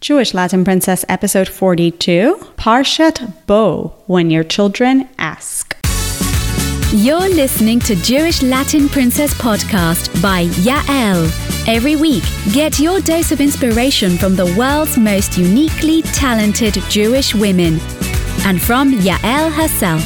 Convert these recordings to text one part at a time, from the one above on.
Jewish Latin Princess, episode 42 Parshat Bo When Your Children Ask. You're listening to Jewish Latin Princess podcast by Yael. Every week, get your dose of inspiration from the world's most uniquely talented Jewish women and from Yael herself.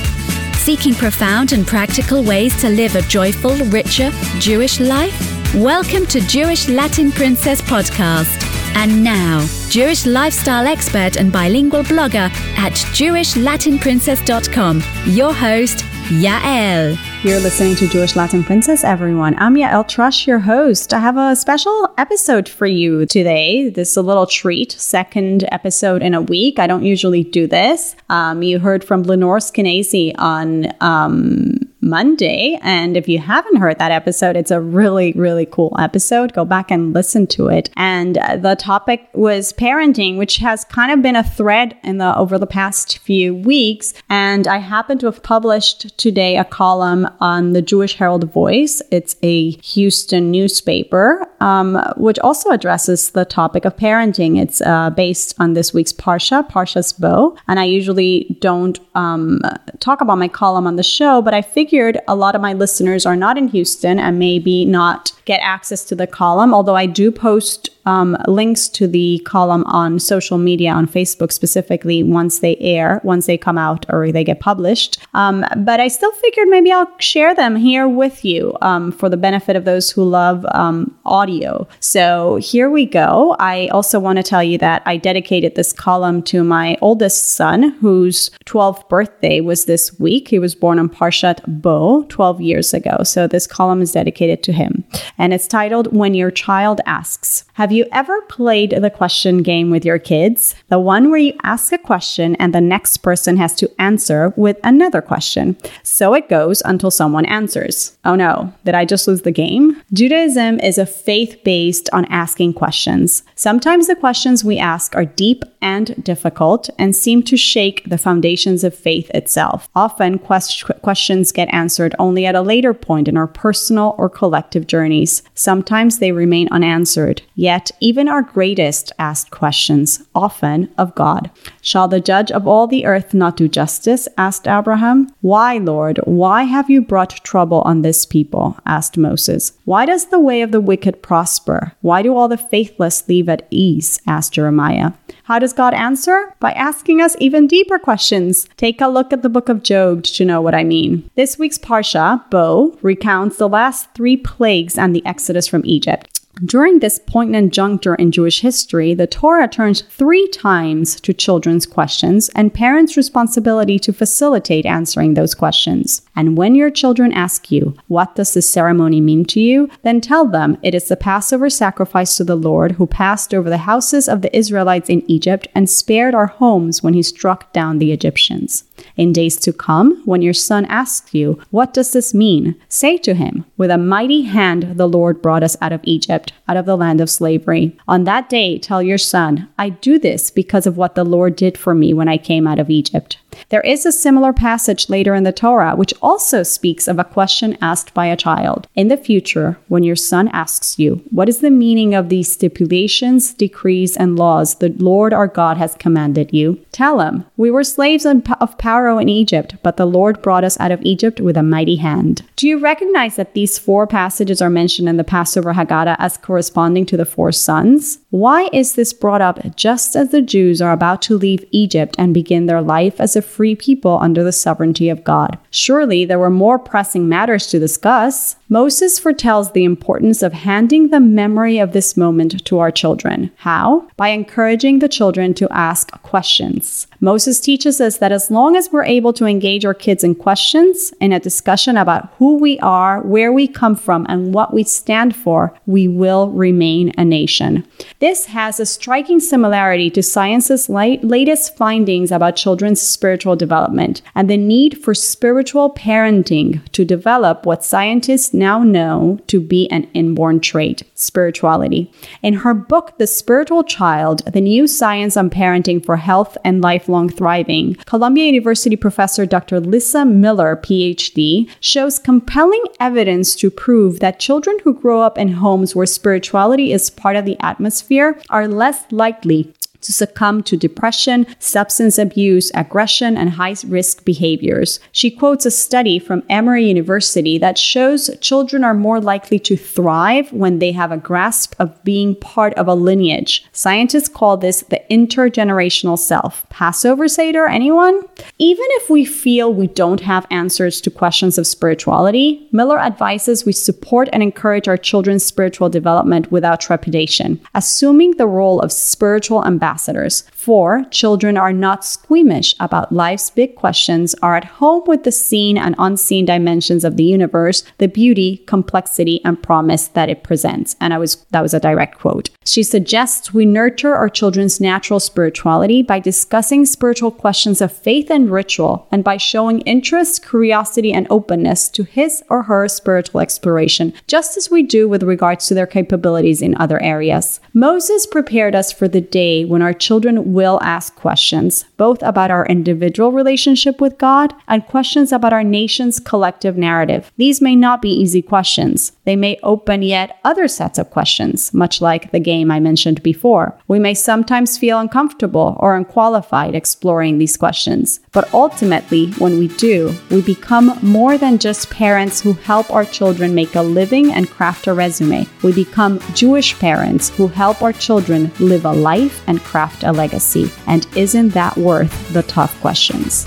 Seeking profound and practical ways to live a joyful, richer Jewish life? Welcome to Jewish Latin Princess podcast. And now, Jewish lifestyle expert and bilingual blogger at JewishLatinPrincess.com, your host, Yael. You're listening to Jewish Latin Princess, everyone. I'm Yael Trusch, your host. I have a special episode for you today. This is a little treat, second episode in a week. I don't usually do this. Um, you heard from Lenore Skenazy on um, Monday. And if you haven't heard that episode, it's a really, really cool episode. Go back and listen to it. And uh, the topic was parenting, which has kind of been a thread in the over the past few weeks. And I happen to have published today a column on the Jewish Herald Voice. It's a Houston newspaper, um, which also addresses the topic of parenting. It's uh, based on this week's Parsha, Parsha's Bo. And I usually don't um, talk about my column on the show, but I figured a lot of my listeners are not in Houston and maybe not get access to the column, although I do post um, links to the column on social media, on Facebook specifically, once they air, once they come out or they get published. Um, but I still figured maybe I'll share them here with you um, for the benefit of those who love um, audio. So here we go. I also want to tell you that I dedicated this column to my oldest son, whose 12th birthday was this week. He was born on Parshat Bo 12 years ago. So this column is dedicated to him. And it's titled When Your Child Asks. Have you ever played the question game with your kids? The one where you ask a question and the next person has to answer with another question. So it goes until someone answers. Oh no, did I just lose the game? Judaism is a faith based on asking questions. Sometimes the questions we ask are deep and difficult and seem to shake the foundations of faith itself. Often, quest- questions get answered only at a later point in our personal or collective journeys. Sometimes they remain unanswered. Yet, even our greatest asked questions, often of God. Shall the judge of all the earth not do justice? asked Abraham. Why, Lord, why have you brought trouble on this people? asked Moses. Why does the way of the wicked prosper? Why do all the faithless leave at ease? asked Jeremiah. How does God answer? By asking us even deeper questions. Take a look at the book of Job to know what I mean. This week's Parsha, Bo, recounts the last three plagues and the exodus from Egypt. During this poignant juncture in Jewish history, the Torah turns three times to children's questions and parents' responsibility to facilitate answering those questions. And when your children ask you, What does this ceremony mean to you? then tell them it is the Passover sacrifice to the Lord who passed over the houses of the Israelites in Egypt and spared our homes when he struck down the Egyptians. In days to come, when your son asks you, What does this mean? say to him, With a mighty hand the Lord brought us out of Egypt out of the land of slavery. On that day, tell your son, I do this because of what the Lord did for me when I came out of Egypt. There is a similar passage later in the Torah which also speaks of a question asked by a child. In the future, when your son asks you, What is the meaning of these stipulations, decrees, and laws the Lord our God has commanded you? Tell him, We were slaves of Pharaoh in Egypt, but the Lord brought us out of Egypt with a mighty hand. Do you recognize that these four passages are mentioned in the Passover Haggadah as corresponding to the four sons? Why is this brought up just as the Jews are about to leave Egypt and begin their life as a free people under the sovereignty of God? Surely there were more pressing matters to discuss. Moses foretells the importance of handing the memory of this moment to our children. How? By encouraging the children to ask questions. Moses teaches us that as long as we're able to engage our kids in questions, in a discussion about who we are, where we come from, and what we stand for, we will remain a nation. This has a striking similarity to science's latest findings about children's spiritual development and the need for spiritual parenting to develop what scientists now know to be an inborn trait spirituality. In her book, The Spiritual Child The New Science on Parenting for Health and Lifelong Thriving, Columbia University professor Dr. Lisa Miller, PhD, shows compelling evidence to prove that children who grow up in homes where spirituality is part of the atmosphere are less likely to succumb to depression, substance abuse, aggression, and high risk behaviors. She quotes a study from Emory University that shows children are more likely to thrive when they have a grasp of being part of a lineage. Scientists call this the intergenerational self. Passover Seder, anyone? Even if we feel we don't have answers to questions of spirituality, Miller advises we support and encourage our children's spiritual development without trepidation, assuming the role of spiritual ambassadors. For children are not squeamish about life's big questions, are at home with the seen and unseen dimensions of the universe, the beauty, complexity, and promise that it presents. And I was that was a direct quote. She suggests we nurture our children's natural spirituality by discussing spiritual questions of faith and ritual, and by showing interest, curiosity, and openness to his or her spiritual exploration, just as we do with regards to their capabilities in other areas. Moses prepared us for the day when our children will ask questions, both about our individual relationship with God and questions about our nation's collective narrative. These may not be easy questions. They may open yet other sets of questions, much like the game I mentioned before. We may sometimes feel uncomfortable or unqualified exploring these questions. But ultimately, when we do, we become more than just parents who help our children make a living and craft a resume. We become Jewish parents who help our children live a life and craft a legacy. And isn't that worth the tough questions?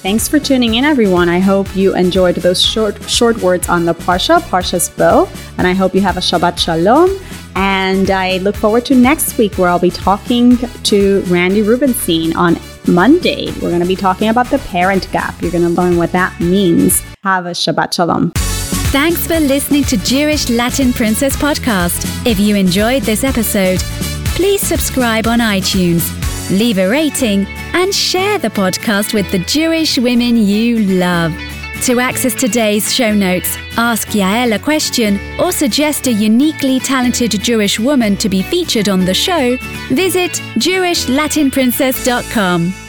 Thanks for tuning in, everyone. I hope you enjoyed those short short words on the Parsha, Parshas Bo, and I hope you have a Shabbat Shalom. And I look forward to next week where I'll be talking to Randi Rubenstein on Monday. We're going to be talking about the parent gap. You're going to learn what that means. Have a Shabbat Shalom. Thanks for listening to Jewish Latin Princess Podcast. If you enjoyed this episode, please subscribe on iTunes, leave a rating, and share the podcast with the Jewish women you love. To access today's show notes, ask Yael a question, or suggest a uniquely talented Jewish woman to be featured on the show, visit JewishLatinPrincess.com.